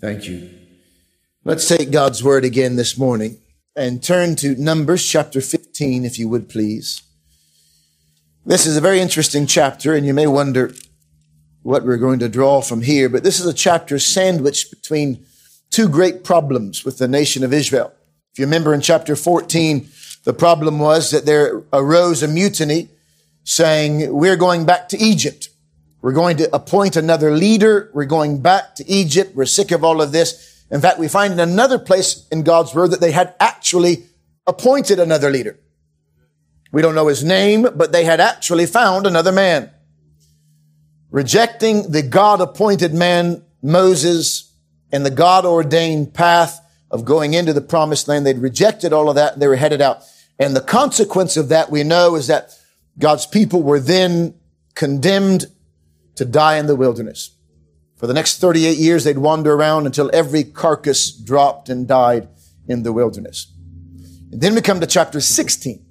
Thank you. Let's take God's word again this morning and turn to Numbers chapter 15, if you would please. This is a very interesting chapter, and you may wonder what we're going to draw from here, but this is a chapter sandwiched between two great problems with the nation of Israel. If you remember in chapter 14, the problem was that there arose a mutiny saying, we're going back to Egypt. We're going to appoint another leader. We're going back to Egypt. We're sick of all of this. In fact, we find in another place in God's word that they had actually appointed another leader. We don't know his name, but they had actually found another man. Rejecting the God appointed man, Moses, and the God ordained path of going into the promised land, they'd rejected all of that. They were headed out. And the consequence of that we know is that God's people were then condemned to die in the wilderness. For the next 38 years, they'd wander around until every carcass dropped and died in the wilderness. And then we come to chapter 16.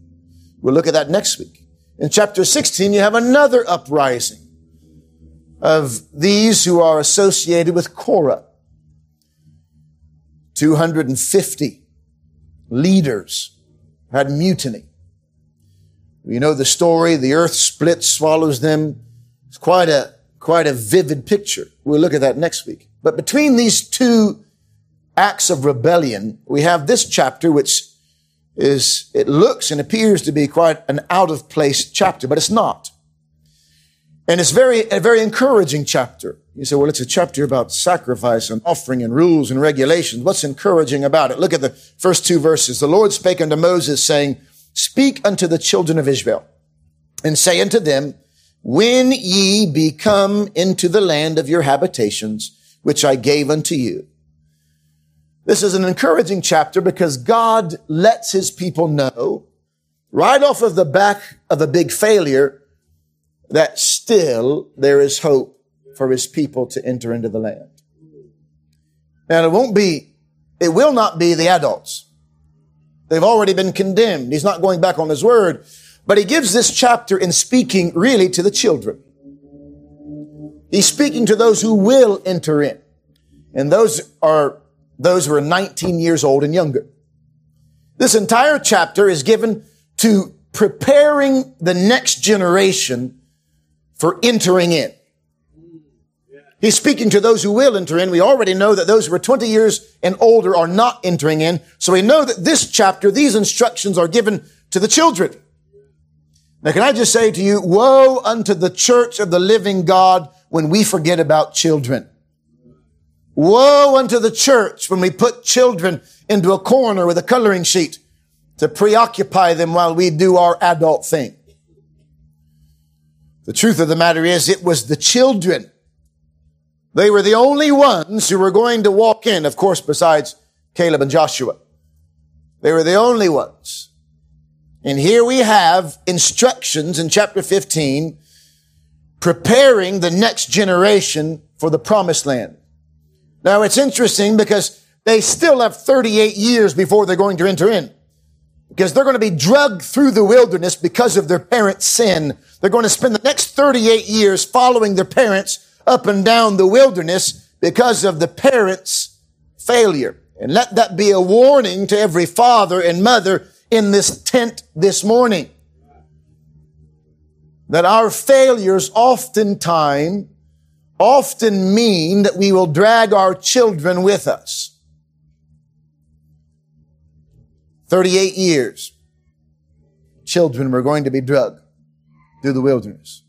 We'll look at that next week. In chapter 16, you have another uprising of these who are associated with Korah. 250 leaders had mutiny. You know the story. The earth splits, swallows them. It's quite a quite a vivid picture. We'll look at that next week. But between these two acts of rebellion, we have this chapter, which is, it looks and appears to be quite an out of place chapter, but it's not. And it's very, a very encouraging chapter. You say, well, it's a chapter about sacrifice and offering and rules and regulations. What's encouraging about it? Look at the first two verses. The Lord spake unto Moses saying, speak unto the children of Israel and say unto them, when ye be come into the land of your habitations, which I gave unto you. This is an encouraging chapter because God lets his people know right off of the back of a big failure that still there is hope for his people to enter into the land. And it won't be, it will not be the adults. They've already been condemned. He's not going back on his word. But he gives this chapter in speaking really to the children. He's speaking to those who will enter in. And those are those who are 19 years old and younger. This entire chapter is given to preparing the next generation for entering in. He's speaking to those who will enter in. We already know that those who are 20 years and older are not entering in. So we know that this chapter, these instructions are given to the children. Now, can I just say to you, woe unto the church of the living God when we forget about children. Woe unto the church when we put children into a corner with a coloring sheet to preoccupy them while we do our adult thing. The truth of the matter is it was the children. They were the only ones who were going to walk in, of course, besides Caleb and Joshua. They were the only ones and here we have instructions in chapter 15 preparing the next generation for the promised land. Now it's interesting because they still have 38 years before they're going to enter in. Because they're going to be drugged through the wilderness because of their parents' sin. They're going to spend the next 38 years following their parents up and down the wilderness because of the parents' failure. And let that be a warning to every father and mother in this tent this morning. That our failures oftentimes often mean that we will drag our children with us. 38 years. Children were going to be drugged through the wilderness.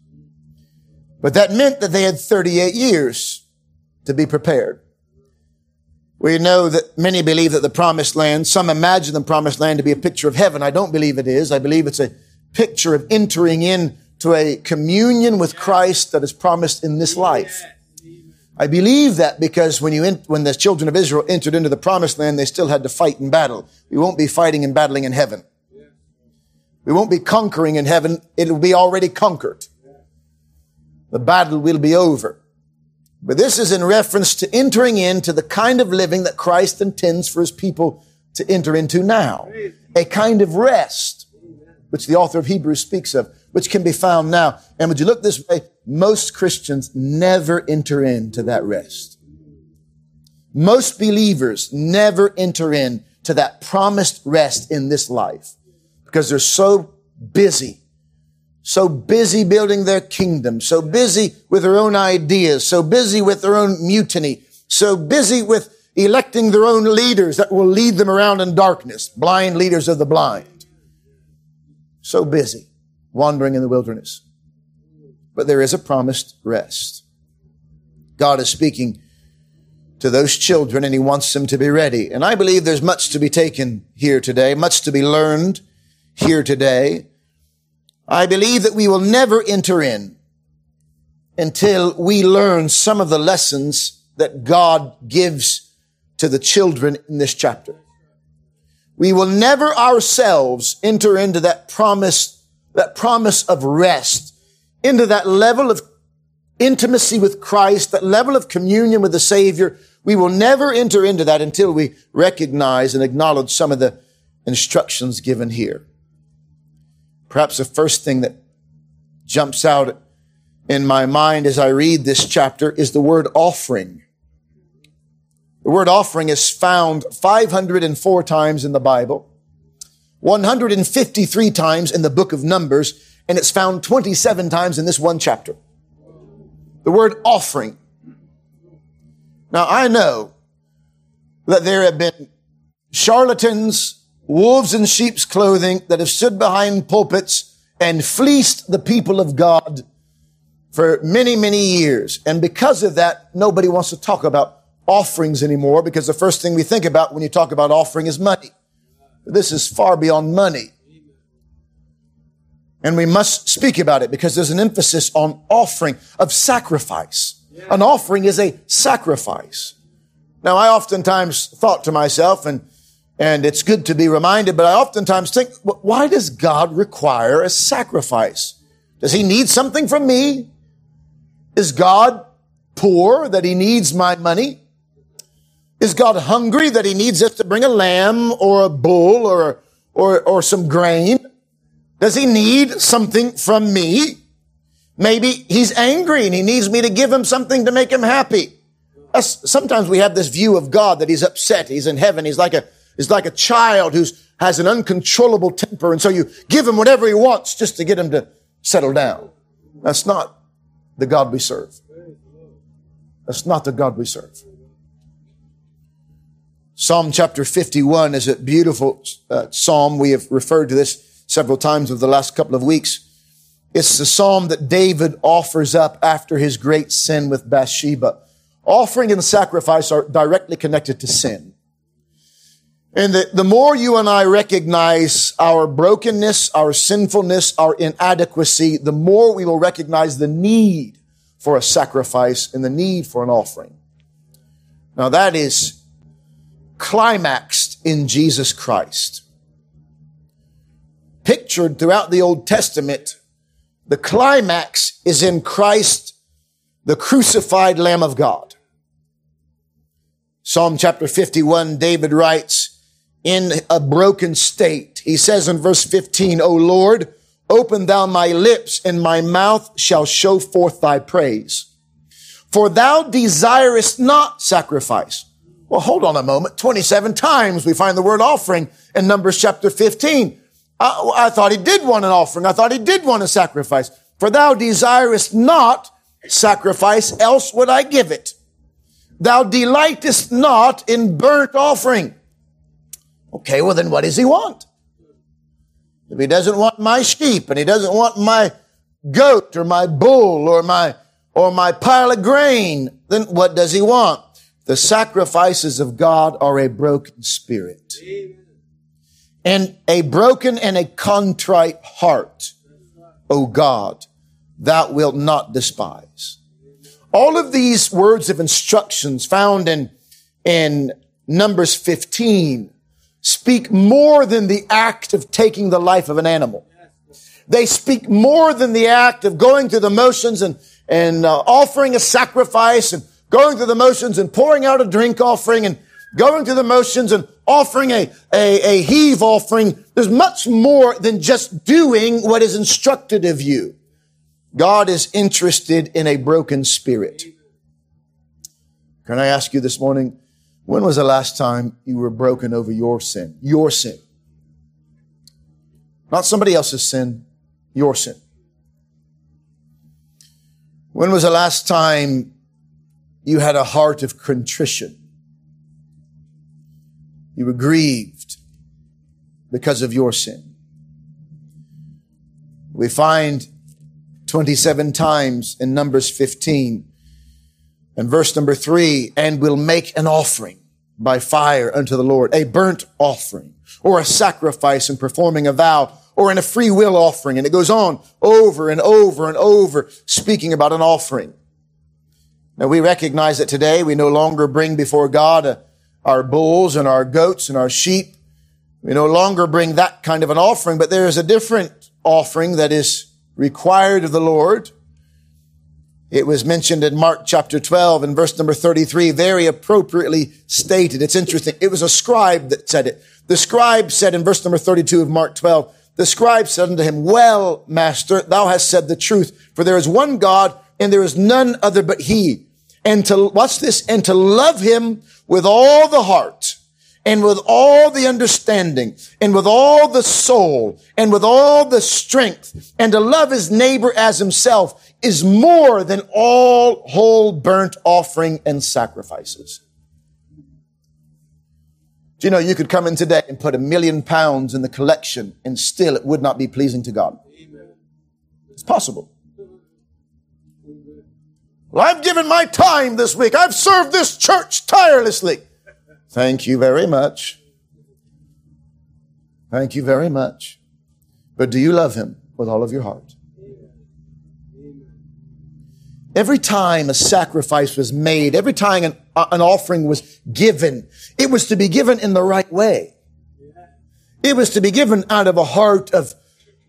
But that meant that they had 38 years to be prepared. We know that many believe that the promised land, some imagine the promised land to be a picture of heaven. I don't believe it is. I believe it's a picture of entering into a communion with Christ that is promised in this life. I believe that because when you, when the children of Israel entered into the promised land, they still had to fight in battle. We won't be fighting and battling in heaven. We won't be conquering in heaven. It'll be already conquered. The battle will be over. But this is in reference to entering into the kind of living that Christ intends for his people to enter into now. A kind of rest, which the author of Hebrews speaks of, which can be found now. And would you look this way? Most Christians never enter into that rest. most believers never enter in to that promised rest in this life because they're so busy, so busy building their kingdom, so busy with their own ideas, so busy with their own mutiny, so busy with electing their own leaders that will lead them around in darkness, blind leaders of the blind. So busy wandering in the wilderness. But there is a promised rest. God is speaking to those children and he wants them to be ready. And I believe there's much to be taken here today, much to be learned here today. I believe that we will never enter in until we learn some of the lessons that God gives to the children in this chapter. We will never ourselves enter into that promise, that promise of rest, into that level of intimacy with Christ, that level of communion with the Savior. We will never enter into that until we recognize and acknowledge some of the instructions given here. Perhaps the first thing that jumps out in my mind as I read this chapter is the word offering. The word offering is found 504 times in the Bible, 153 times in the book of Numbers, and it's found 27 times in this one chapter. The word offering. Now I know that there have been charlatans, wolves in sheep's clothing that have stood behind pulpits and fleeced the people of God for many, many years. And because of that, nobody wants to talk about offerings anymore because the first thing we think about when you talk about offering is money. This is far beyond money. And we must speak about it because there's an emphasis on offering of sacrifice. An offering is a sacrifice. Now, I oftentimes thought to myself, and, and it's good to be reminded, but I oftentimes think, why does God require a sacrifice? Does he need something from me? Is God poor that he needs my money? Is God hungry that he needs us to bring a lamb or a bull or, or, or some grain? Does he need something from me? Maybe he's angry and he needs me to give him something to make him happy. Sometimes we have this view of God that he's upset. He's in heaven. He's like a, he's like a child who has an uncontrollable temper. And so you give him whatever he wants just to get him to settle down. That's not the God we serve. That's not the God we serve. Psalm chapter 51 is a beautiful uh, psalm. We have referred to this several times over the last couple of weeks. It's the psalm that David offers up after his great sin with Bathsheba. Offering and sacrifice are directly connected to sin. And the, the more you and I recognize our brokenness, our sinfulness, our inadequacy, the more we will recognize the need for a sacrifice and the need for an offering. Now that is climaxed in Jesus Christ. Pictured throughout the Old Testament, the climax is in Christ, the crucified Lamb of God. Psalm chapter 51, David writes, in a broken state. He says in verse 15, O Lord, open thou my lips and my mouth shall show forth thy praise. For thou desirest not sacrifice well, hold on a moment. 27 times we find the word offering in Numbers chapter 15. I, I, thought he did want an offering. I thought he did want a sacrifice. For thou desirest not sacrifice, else would I give it. Thou delightest not in burnt offering. Okay, well then what does he want? If he doesn't want my sheep and he doesn't want my goat or my bull or my, or my pile of grain, then what does he want? The sacrifices of God are a broken spirit. And a broken and a contrite heart, O God, thou wilt not despise. All of these words of instructions found in, in Numbers 15 speak more than the act of taking the life of an animal. They speak more than the act of going through the motions and, and uh, offering a sacrifice and going through the motions and pouring out a drink offering and going through the motions and offering a, a, a heave offering. There's much more than just doing what is instructed of you. God is interested in a broken spirit. Can I ask you this morning, When was the last time you were broken over your sin? Your sin. Not somebody else's sin, your sin. When was the last time you had a heart of contrition? You were grieved because of your sin. We find 27 times in Numbers 15 and verse number three, and will make an offering by fire unto the Lord, a burnt offering or a sacrifice in performing a vow or in a free will offering. And it goes on over and over and over speaking about an offering. Now we recognize that today we no longer bring before God uh, our bulls and our goats and our sheep. We no longer bring that kind of an offering, but there is a different offering that is required of the Lord. It was mentioned in Mark chapter 12 and verse number 33, very appropriately stated. It's interesting. It was a scribe that said it. The scribe said in verse number 32 of Mark 12, the scribe said unto him, well, master, thou hast said the truth, for there is one God and there is none other but he. And to, watch this, and to love him with all the heart and with all the understanding and with all the soul and with all the strength and to love his neighbor as himself is more than all whole burnt offering and sacrifices. Do you know you could come in today and put a million pounds in the collection and still it would not be pleasing to God? It's possible. Well, I've given my time this week. I've served this church tirelessly. Thank you very much. Thank you very much. But do you love him with all of your heart? Every time a sacrifice was made, every time an, uh, an offering was given, it was to be given in the right way. It was to be given out of a heart of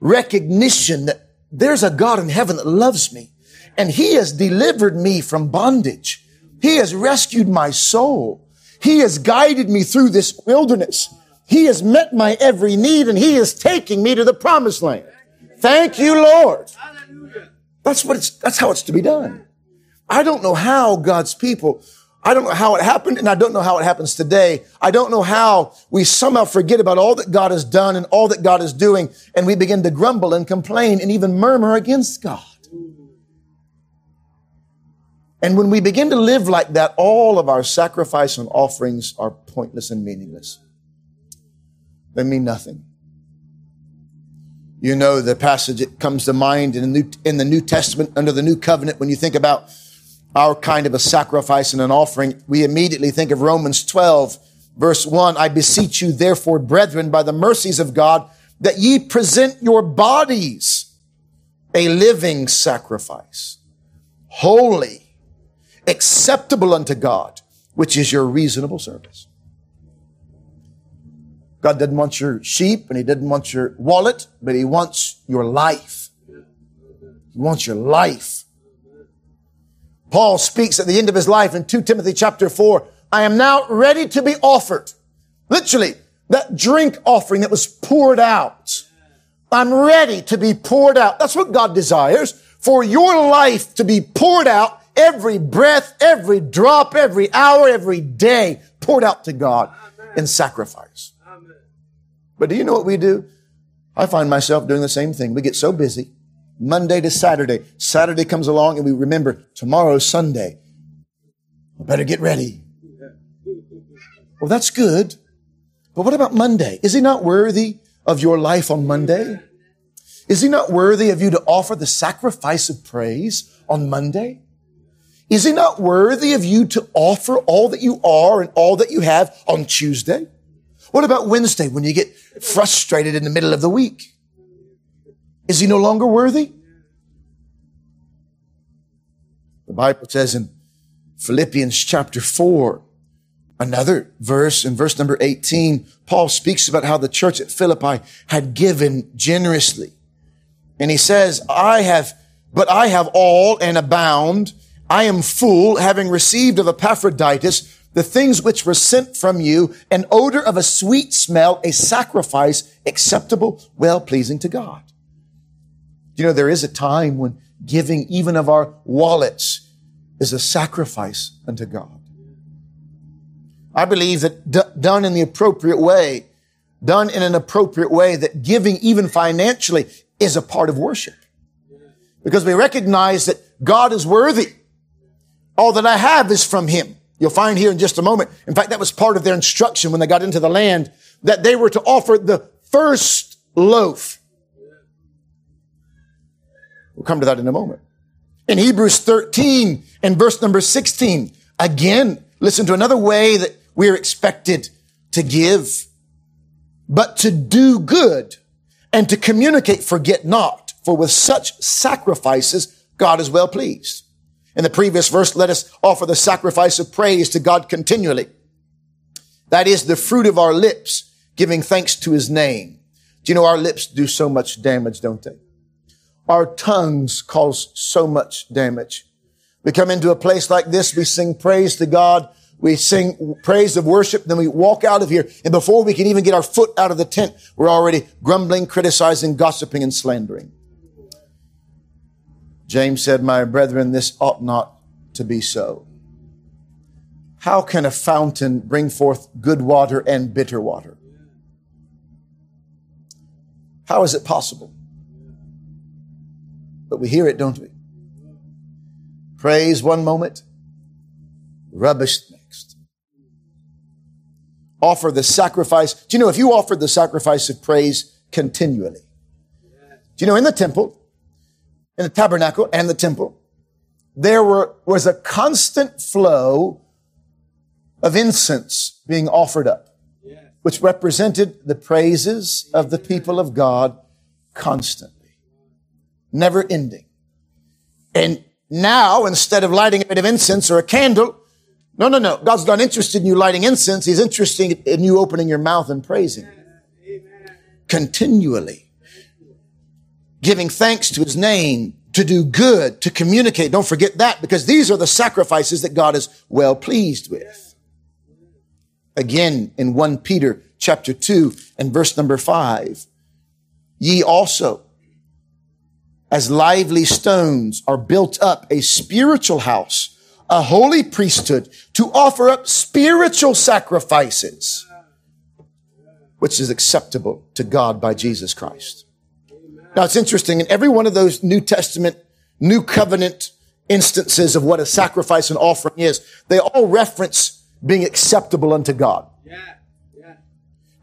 recognition that there's a God in heaven that loves me and he has delivered me from bondage. He has rescued my soul. He has guided me through this wilderness. He has met my every need and he is taking me to the promised land. Thank you, Lord. That's what it's, that's how it's to be done. I don't know how God's people, I don't know how it happened and I don't know how it happens today. I don't know how we somehow forget about all that God has done and all that God is doing and we begin to grumble and complain and even murmur against God. And when we begin to live like that, all of our sacrifice and offerings are pointless and meaningless. They mean nothing. You know the passage that comes to mind in the, New, in the New Testament under the New Covenant when you think about our kind of a sacrifice and an offering, we immediately think of Romans 12 verse 1. I beseech you therefore, brethren, by the mercies of God, that ye present your bodies a living sacrifice, holy, acceptable unto God, which is your reasonable service. God didn't want your sheep and he didn't want your wallet, but he wants your life. He wants your life. Paul speaks at the end of his life in 2 Timothy chapter 4, I am now ready to be offered. Literally, that drink offering that was poured out. I'm ready to be poured out. That's what God desires for your life to be poured out every breath, every drop, every hour, every day poured out to God in sacrifice. Amen. But do you know what we do? I find myself doing the same thing. We get so busy. Monday to Saturday. Saturday comes along and we remember tomorrow's Sunday. I better get ready. Well, that's good. But what about Monday? Is he not worthy of your life on Monday? Is he not worthy of you to offer the sacrifice of praise on Monday? Is he not worthy of you to offer all that you are and all that you have on Tuesday? What about Wednesday when you get frustrated in the middle of the week? Is he no longer worthy? The Bible says in Philippians chapter 4, another verse in verse number 18, Paul speaks about how the church at Philippi had given generously. And he says, I have, but I have all and abound. I am full, having received of Epaphroditus the things which were sent from you, an odor of a sweet smell, a sacrifice acceptable, well pleasing to God. You know, there is a time when giving even of our wallets is a sacrifice unto God. I believe that d- done in the appropriate way, done in an appropriate way, that giving even financially is a part of worship. Because we recognize that God is worthy. All that I have is from Him. You'll find here in just a moment. In fact, that was part of their instruction when they got into the land that they were to offer the first loaf. We'll come to that in a moment. In Hebrews 13 and verse number 16, again, listen to another way that we're expected to give, but to do good and to communicate, forget not, for with such sacrifices, God is well pleased. In the previous verse, let us offer the sacrifice of praise to God continually. That is the fruit of our lips, giving thanks to his name. Do you know our lips do so much damage, don't they? Our tongues cause so much damage. We come into a place like this, we sing praise to God, we sing praise of worship, then we walk out of here. And before we can even get our foot out of the tent, we're already grumbling, criticizing, gossiping, and slandering. James said, My brethren, this ought not to be so. How can a fountain bring forth good water and bitter water? How is it possible? But we hear it, don't we? Praise one moment, rubbish next. offer the sacrifice. Do you know if you offered the sacrifice of praise continually? Do you know in the temple, in the tabernacle and the temple, there were, was a constant flow of incense being offered up, which represented the praises of the people of God constantly, never ending. And now, instead of lighting a bit of incense or a candle, no, no, no. God's not interested in you lighting incense. He's interested in you opening your mouth and praising. Continually. Giving thanks to his name, to do good, to communicate. Don't forget that because these are the sacrifices that God is well pleased with. Again, in 1 Peter chapter 2 and verse number 5, ye also, as lively stones, are built up a spiritual house a holy priesthood to offer up spiritual sacrifices, which is acceptable to God by Jesus Christ. Now it's interesting. In every one of those New Testament, New Covenant instances of what a sacrifice and offering is, they all reference being acceptable unto God.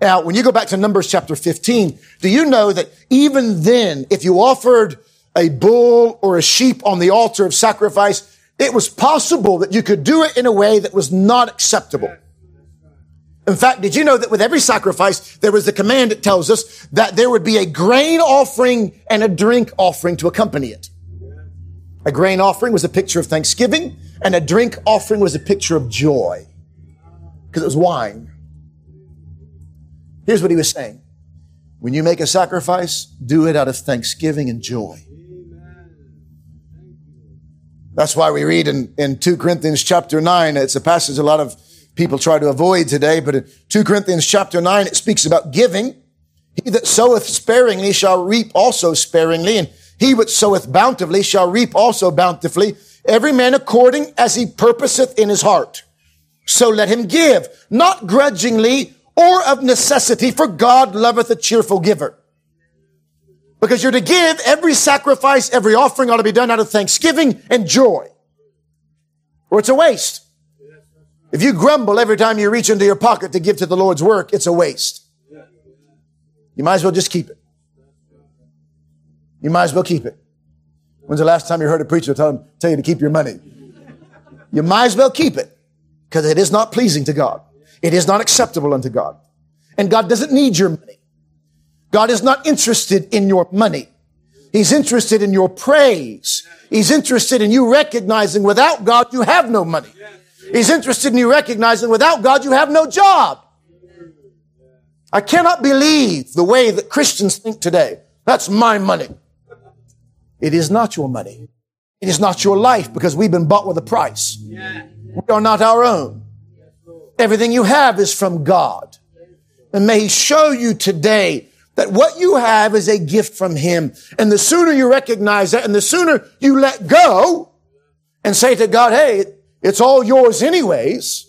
Now, when you go back to Numbers chapter 15, do you know that even then, if you offered a bull or a sheep on the altar of sacrifice, it was possible that you could do it in a way that was not acceptable. In fact, did you know that with every sacrifice, there was a command that tells us that there would be a grain offering and a drink offering to accompany it. A grain offering was a picture of thanksgiving and a drink offering was a picture of joy because it was wine. Here's what he was saying. When you make a sacrifice, do it out of thanksgiving and joy. That's why we read in, in 2 Corinthians chapter 9, it's a passage a lot of people try to avoid today, but in 2 Corinthians chapter 9, it speaks about giving. He that soweth sparingly shall reap also sparingly, and he which soweth bountifully shall reap also bountifully. Every man according as he purposeth in his heart. So let him give, not grudgingly or of necessity, for God loveth a cheerful giver. Because you're to give every sacrifice, every offering ought to be done out of thanksgiving and joy. Or it's a waste. If you grumble every time you reach into your pocket to give to the Lord's work, it's a waste. You might as well just keep it. You might as well keep it. When's the last time you heard a preacher tell, him, tell you to keep your money? You might as well keep it because it is not pleasing to God. It is not acceptable unto God. And God doesn't need your money. God is not interested in your money. He's interested in your praise. He's interested in you recognizing without God you have no money. He's interested in you recognizing without God you have no job. I cannot believe the way that Christians think today. That's my money. It is not your money. It is not your life because we've been bought with a price. We are not our own. Everything you have is from God. And may He show you today that what you have is a gift from Him. And the sooner you recognize that and the sooner you let go and say to God, hey, it's all yours anyways,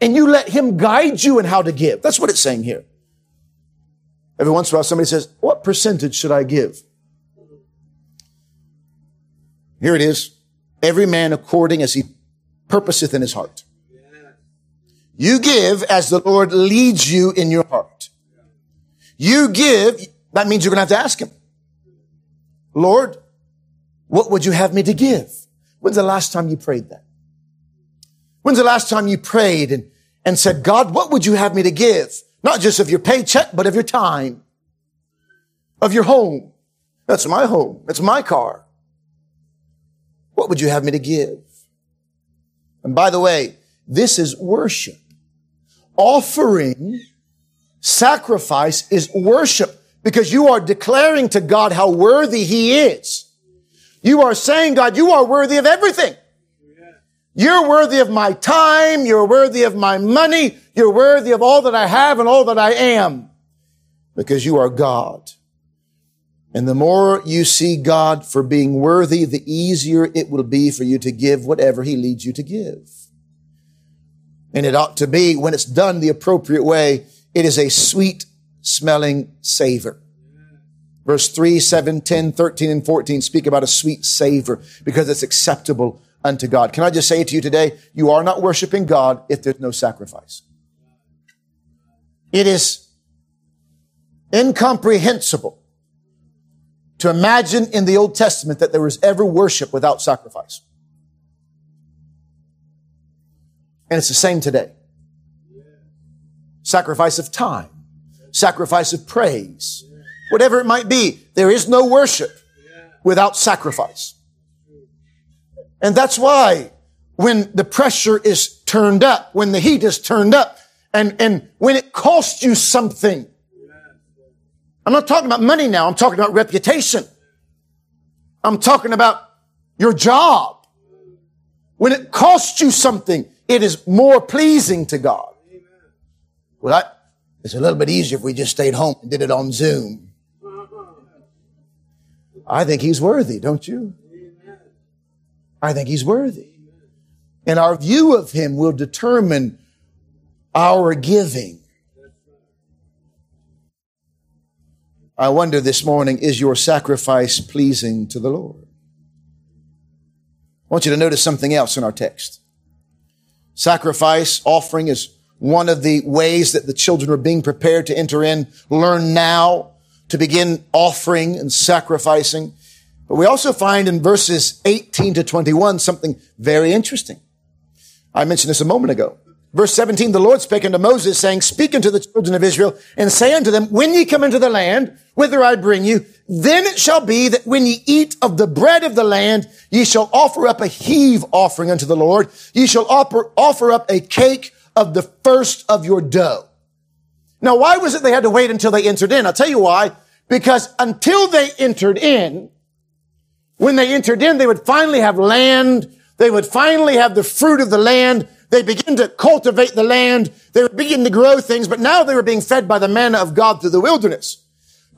and you let him guide you in how to give. That's what it's saying here. Every once in a while, somebody says, what percentage should I give? Here it is. Every man according as he purposeth in his heart. You give as the Lord leads you in your heart. You give, that means you're going to have to ask him. Lord, what would you have me to give? When's the last time you prayed that? When's the last time you prayed and, and said, God, what would you have me to give? Not just of your paycheck, but of your time, of your home. That's my home. That's my car. What would you have me to give? And by the way, this is worship. Offering sacrifice is worship because you are declaring to God how worthy he is. You are saying, God, you are worthy of everything. You're worthy of my time. You're worthy of my money. You're worthy of all that I have and all that I am because you are God. And the more you see God for being worthy, the easier it will be for you to give whatever he leads you to give. And it ought to be, when it's done the appropriate way, it is a sweet smelling savor. Verse 3, 7, 10, 13, and 14 speak about a sweet savor because it's acceptable unto God. Can I just say to you today, you are not worshiping God if there's no sacrifice. It is incomprehensible to imagine in the Old Testament that there was ever worship without sacrifice. And it's the same today. Sacrifice of time, sacrifice of praise, whatever it might be. There is no worship without sacrifice. And that's why when the pressure is turned up, when the heat is turned up, and, and when it costs you something, I'm not talking about money now. I'm talking about reputation. I'm talking about your job. When it costs you something, it is more pleasing to God. Well, I, it's a little bit easier if we just stayed home and did it on Zoom. I think he's worthy, don't you? I think he's worthy. And our view of him will determine our giving. I wonder this morning, is your sacrifice pleasing to the Lord? I want you to notice something else in our text. Sacrifice, offering is one of the ways that the children are being prepared to enter in. Learn now to begin offering and sacrificing. But we also find in verses 18 to 21 something very interesting. I mentioned this a moment ago. Verse 17, the Lord spake unto Moses, saying, Speak unto the children of Israel, and say unto them, When ye come into the land, whither I bring you, then it shall be that when ye eat of the bread of the land, ye shall offer up a heave offering unto the Lord. Ye shall offer, offer up a cake of the first of your dough. Now, why was it they had to wait until they entered in? I'll tell you why. Because until they entered in, when they entered in, they would finally have land. They would finally have the fruit of the land. They begin to cultivate the land. They would begin to grow things, but now they were being fed by the manna of God through the wilderness.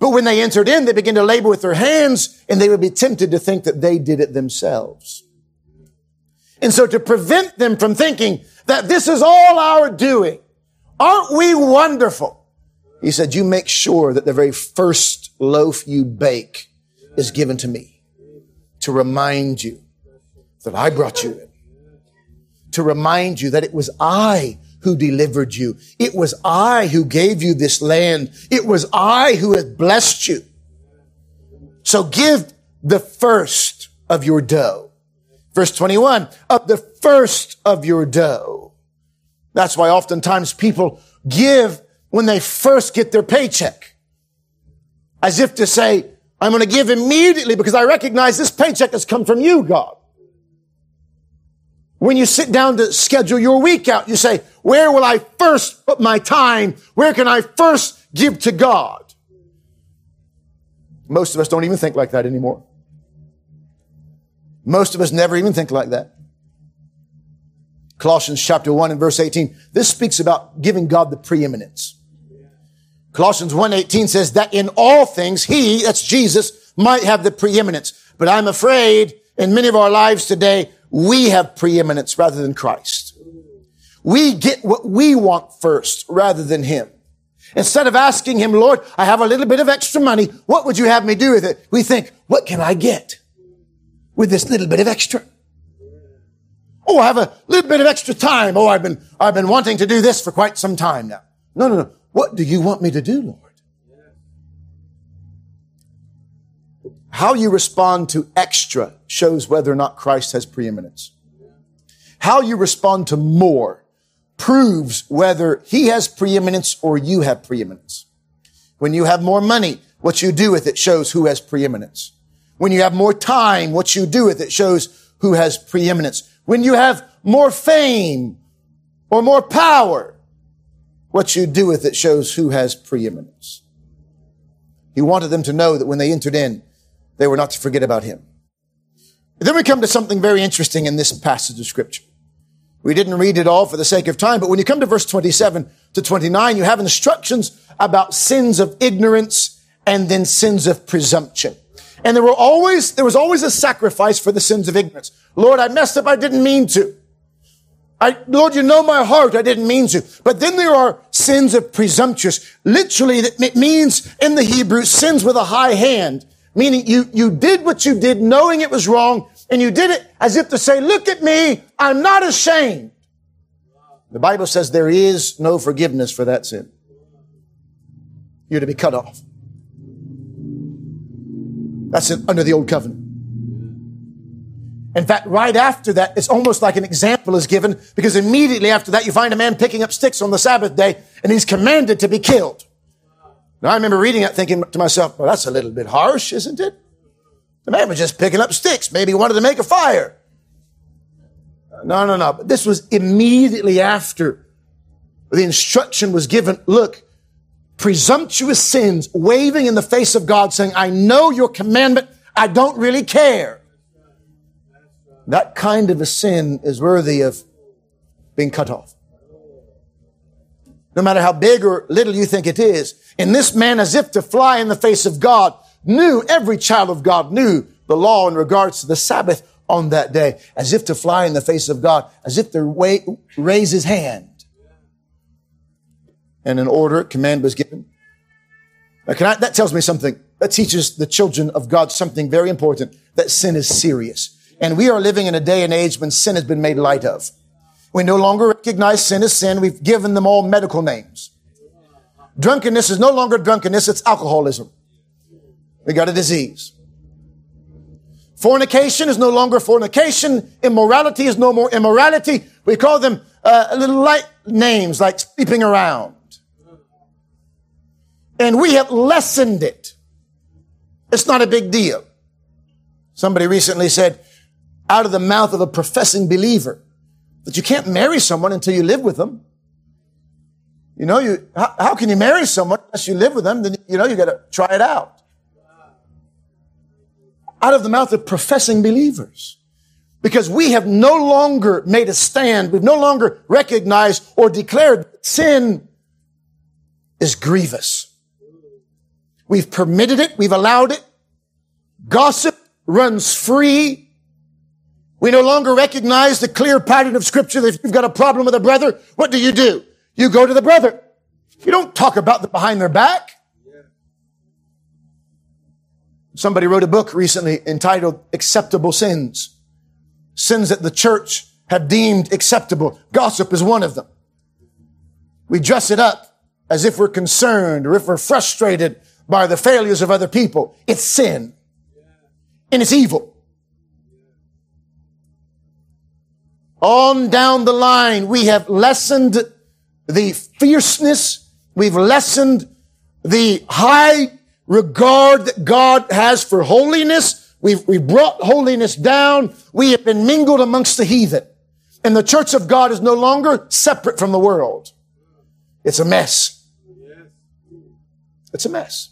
But when they entered in, they began to labor with their hands and they would be tempted to think that they did it themselves. And so to prevent them from thinking that this is all our doing, aren't we wonderful? He said, you make sure that the very first loaf you bake is given to me to remind you that I brought you in to remind you that it was I who delivered you. It was I who gave you this land. It was I who has blessed you. So give the first of your dough. Verse 21, of the first of your dough. That's why oftentimes people give when they first get their paycheck. As if to say, I'm going to give immediately because I recognize this paycheck has come from you, God. When you sit down to schedule your week out, you say, where will I first put my time? Where can I first give to God? Most of us don't even think like that anymore. Most of us never even think like that. Colossians chapter 1 and verse 18. This speaks about giving God the preeminence. Colossians 1:18 says that in all things he, that's Jesus, might have the preeminence. But I'm afraid in many of our lives today, we have preeminence rather than Christ. we get what we want first rather than him. Instead of asking him, Lord, I have a little bit of extra money. What would you have me do with it? We think, what can I get with this little bit of extra? Oh, I have a little bit of extra time. Oh, I've been, I've been wanting to do this for quite some time now. No, no, no. What do you want me to do, Lord? How you respond to extra shows whether or not Christ has preeminence. How you respond to more proves whether he has preeminence or you have preeminence. When you have more money, what you do with it shows who has preeminence. When you have more time, what you do with it shows who has preeminence. When you have more fame or more power, what you do with it shows who has preeminence. He wanted them to know that when they entered in, they were not to forget about him. then we come to something very interesting in this passage of scripture. We didn't read it all for the sake of time, but when you come to verse 27 to 29, you have instructions about sins of ignorance and then sins of presumption. And there were always, there was always a sacrifice for the sins of ignorance. Lord, I messed up. I didn't mean to. I, Lord, you know my heart. I didn't mean to. But then there are sins of presumptuous. Literally, it means in the Hebrew, sins with a high hand. Meaning you, you did what you did knowing it was wrong and you did it as if to say, look at me, I'm not ashamed. The Bible says there is no forgiveness for that sin. You're to be cut off. That's under the old covenant. In fact, right after that, it's almost like an example is given because immediately after that, you find a man picking up sticks on the Sabbath day and he's commanded to be killed. Now, I remember reading it thinking to myself, well, that's a little bit harsh, isn't it? The man was just picking up sticks. Maybe he wanted to make a fire. No, no, no. But this was immediately after the instruction was given. Look, presumptuous sins waving in the face of God saying, I know your commandment. I don't really care. That kind of a sin is worthy of being cut off. No matter how big or little you think it is. And this man, as if to fly in the face of God, knew, every child of God knew the law in regards to the Sabbath on that day, as if to fly in the face of God, as if to raise his hand. And an order, command was given. I, that tells me something. That teaches the children of God something very important, that sin is serious. And we are living in a day and age when sin has been made light of. We no longer recognize sin as sin. We've given them all medical names. Drunkenness is no longer drunkenness, it's alcoholism. We got a disease. Fornication is no longer fornication. Immorality is no more immorality. We call them uh, little light names like sleeping around. And we have lessened it. It's not a big deal. Somebody recently said, out of the mouth of a professing believer, that you can't marry someone until you live with them. You know, you, how, how can you marry someone unless you live with them? Then, you know, you got to try it out. Out of the mouth of professing believers. Because we have no longer made a stand. We've no longer recognized or declared sin is grievous. We've permitted it. We've allowed it. Gossip runs free. We no longer recognize the clear pattern of scripture that if you've got a problem with a brother, what do you do? You go to the brother. You don't talk about the behind their back. Somebody wrote a book recently entitled Acceptable Sins. Sins that the church have deemed acceptable. Gossip is one of them. We dress it up as if we're concerned or if we're frustrated by the failures of other people. It's sin. And it's evil. On down the line, we have lessened the fierceness. We've lessened the high regard that God has for holiness. We've, we've brought holiness down. We have been mingled amongst the heathen. And the church of God is no longer separate from the world. It's a mess. It's a mess.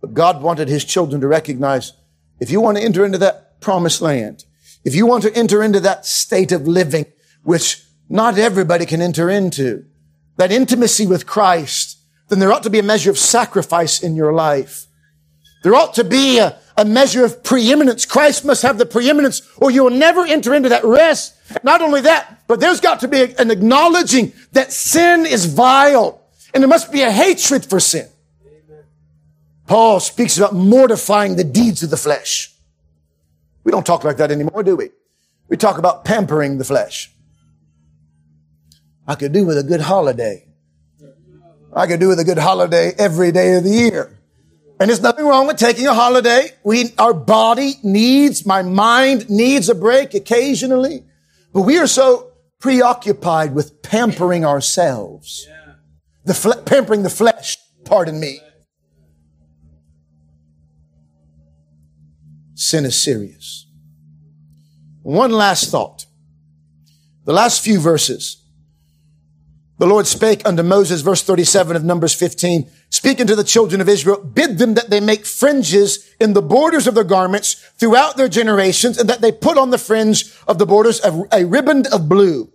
But God wanted his children to recognize if you want to enter into that promised land, if you want to enter into that state of living, which not everybody can enter into. That intimacy with Christ, then there ought to be a measure of sacrifice in your life. There ought to be a, a measure of preeminence. Christ must have the preeminence or you will never enter into that rest. Not only that, But there's got to be an acknowledging that sin is vile and there must be a hatred for sin. Paul speaks about mortifying the deeds of the flesh. We don't talk like that anymore, do we? We talk about pampering the flesh. I could do with a good holiday. I could do with a good holiday every day of the year. And there's nothing wrong with taking a holiday. We, our body needs, my mind needs a break occasionally. But we are so preoccupied with pampering ourselves. The fle- pampering the flesh, pardon me. Sin is serious. One last thought. The last few verses. The Lord spake unto Moses, verse 37 of Numbers 15, speaking to the children of Israel, bid them that they make fringes in the borders of their garments throughout their generations, and that they put on the fringe of the borders a, a ribbon of blue.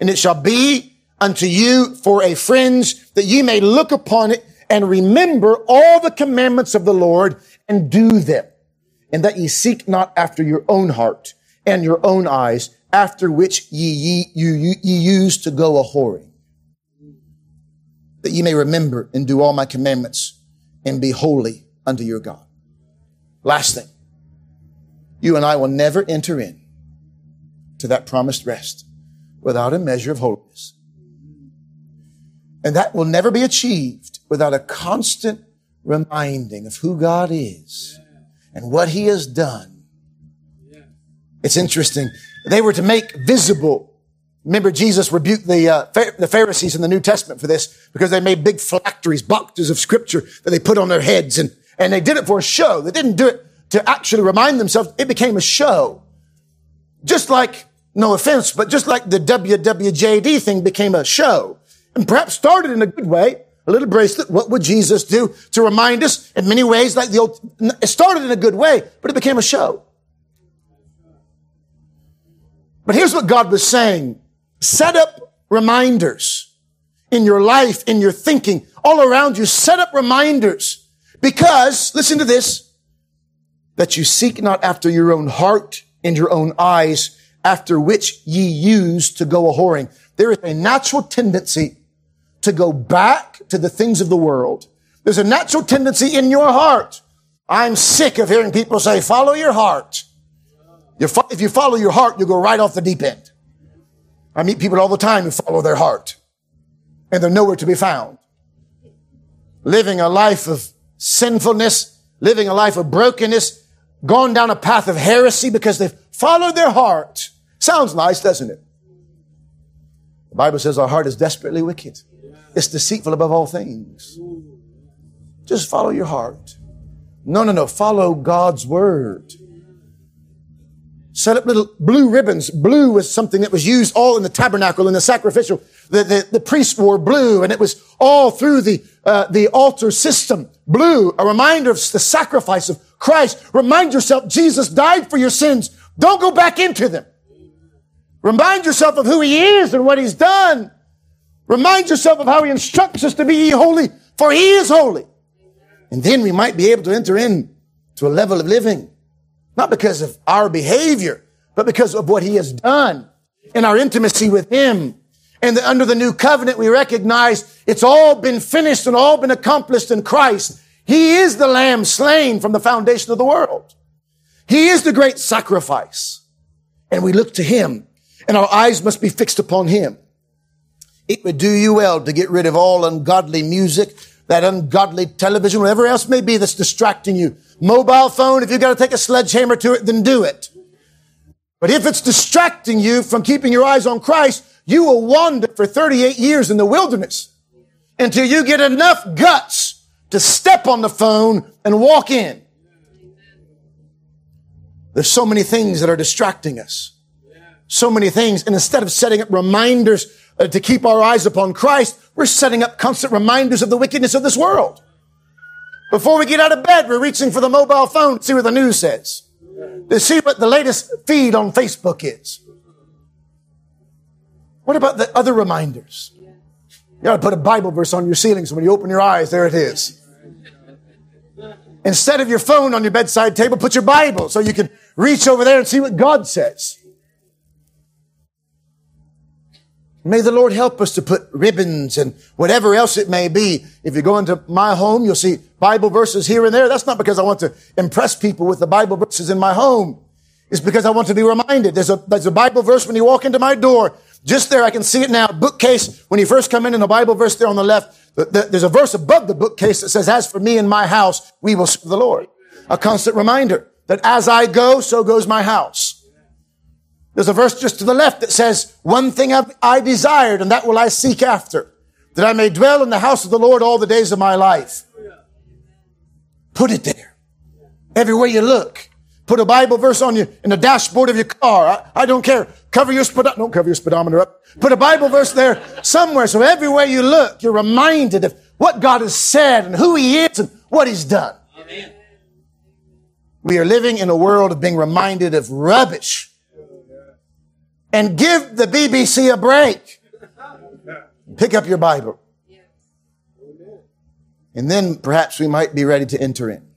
And it shall be unto you for a fringe that ye may look upon it and remember all the commandments of the Lord and do them and that ye seek not after your own heart and your own eyes, after which ye, ye, you, ye, ye use to go a whoring. That ye may remember and do all my commandments and be holy unto your God. Last thing, you and I will never enter in to that promised rest without a measure of holiness. And that will never be achieved without a constant reminding of who God is and what he has done. It's interesting. They were to make visible. Remember, Jesus rebuked the, uh, the Pharisees in the New Testament for this because they made big phylacteries, boxes of scripture that they put on their heads and, and they did it for a show. They didn't do it to actually remind themselves. It became a show. Just like, no offense, but just like the WWJD thing became a show and perhaps started in a good way, a little bracelet. What would Jesus do to remind us in many ways, like the old, it started in a good way, but it became a show. But here's what God was saying. Set up reminders in your life, in your thinking, all around you. Set up reminders because, listen to this, that you seek not after your own heart and your own eyes, after which ye use to go a whoring. There is a natural tendency to go back to the things of the world. There's a natural tendency in your heart. I'm sick of hearing people say, follow your heart. If you follow your heart, you go right off the deep end. I meet people all the time who follow their heart and they're nowhere to be found. Living a life of sinfulness, living a life of brokenness, gone down a path of heresy because they've followed their heart. Sounds nice, doesn't it? The Bible says our heart is desperately wicked. It's deceitful above all things. Just follow your heart. No, no, no. Follow God's word. Set up little blue ribbons. Blue was something that was used all in the tabernacle, in the sacrificial. The, the, the priest wore blue and it was all through the, uh, the altar system. Blue, a reminder of the sacrifice of Christ. Remind yourself Jesus died for your sins. Don't go back into them. Remind yourself of who he is and what he's done. Remind yourself of how he instructs us to be holy, for he is holy. And then we might be able to enter in to a level of living, not because of our behavior, but because of what he has done in our intimacy with him. And under the new covenant, we recognize it's all been finished and all been accomplished in Christ. He is the lamb slain from the foundation of the world. He is the great sacrifice. And we look to him and our eyes must be fixed upon him. It would do you well to get rid of all ungodly music, that ungodly television, whatever else may be that's distracting you. Mobile phone, if you've got to take a sledgehammer to it, then do it. But if it's distracting you from keeping your eyes on Christ, you will wander for 38 years in the wilderness until you get enough guts to step on the phone and walk in. There's so many things that are distracting us. So many things. And instead of setting up reminders uh, to keep our eyes upon Christ, we're setting up constant reminders of the wickedness of this world. Before we get out of bed, we're reaching for the mobile phone to see what the news says, to see what the latest feed on Facebook is. What about the other reminders? You ought to put a Bible verse on your ceiling so when you open your eyes, there it is. Instead of your phone on your bedside table, put your Bible so you can reach over there and see what God says. May the Lord help us to put ribbons and whatever else it may be. If you go into my home, you'll see Bible verses here and there. That's not because I want to impress people with the Bible verses in my home. It's because I want to be reminded. There's a, there's a Bible verse when you walk into my door. Just there, I can see it now. Bookcase, when you first come in, and the Bible verse there on the left, there's a verse above the bookcase that says, as for me and my house, we will serve the Lord. A constant reminder that as I go, so goes my house. There's a verse just to the left that says, one thing I desired and that will I seek after, that I may dwell in the house of the Lord all the days of my life. Put it there. Everywhere you look. Put a Bible verse on you in the dashboard of your car. I, I don't care. Cover your speedometer. Don't cover your speedometer up. Put a Bible verse there somewhere. So everywhere you look, you're reminded of what God has said and who He is and what He's done. Amen. We are living in a world of being reminded of rubbish. And give the BBC a break. Pick up your Bible. And then perhaps we might be ready to enter in.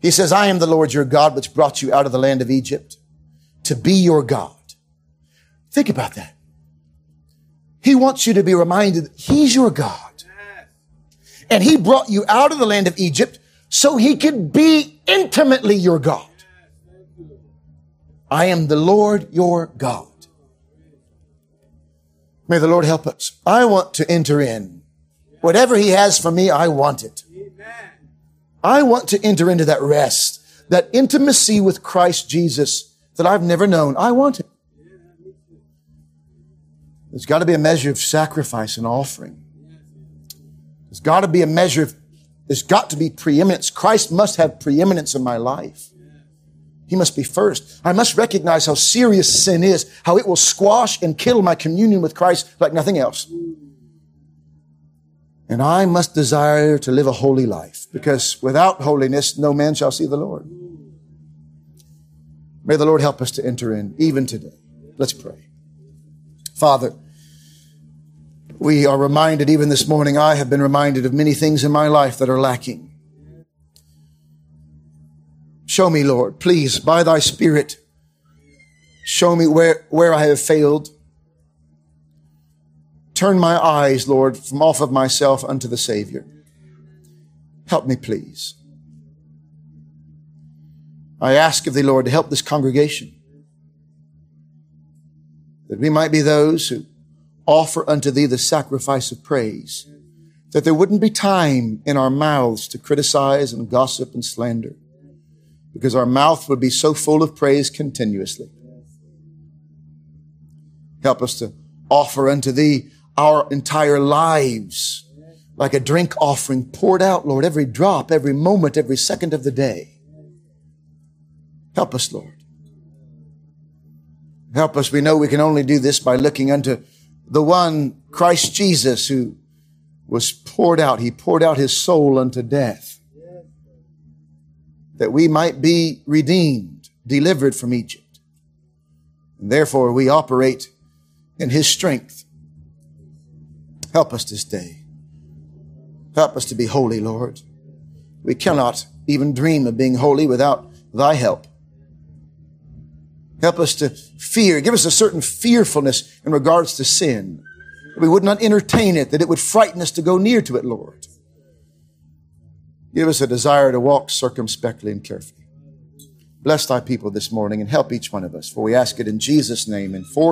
He says, I am the Lord your God, which brought you out of the land of Egypt to be your God. Think about that. He wants you to be reminded he's your God. And he brought you out of the land of Egypt so he could be intimately your God. I am the Lord your God. May the Lord help us. I want to enter in. Whatever he has for me, I want it. I want to enter into that rest, that intimacy with Christ Jesus that I've never known. I want it. There's got to be a measure of sacrifice and offering. There's got to be a measure of, there's got to be preeminence. Christ must have preeminence in my life. He must be first. I must recognize how serious sin is, how it will squash and kill my communion with Christ like nothing else. And I must desire to live a holy life because without holiness, no man shall see the Lord. May the Lord help us to enter in even today. Let's pray. Father, we are reminded even this morning, I have been reminded of many things in my life that are lacking. Show me, Lord, please, by thy Spirit, show me where, where I have failed turn my eyes, Lord, from off of myself unto the Savior. Help me, please. I ask of thee, Lord, to help this congregation, that we might be those who offer unto thee the sacrifice of praise, that there wouldn't be time in our mouths to criticize and gossip and slander, because our mouth would be so full of praise continuously. Help us to offer unto thee our entire lives like a drink offering poured out, Lord, every drop, every moment, every second of the day. Help us, Lord. Help us. We know we can only do this by looking unto the one Christ Jesus who was poured out. He poured out his soul unto death that we might be redeemed, delivered from Egypt. And therefore we operate in his strength Help us this day. Help us to be holy, Lord. We cannot even dream of being holy without thy help. Help us to fear. Give us a certain fearfulness in regards to sin. We would not entertain it, that it would frighten us to go near to it, Lord. Give us a desire to walk circumspectly and carefully. Bless thy people this morning and help each one of us, for we ask it in Jesus' name and for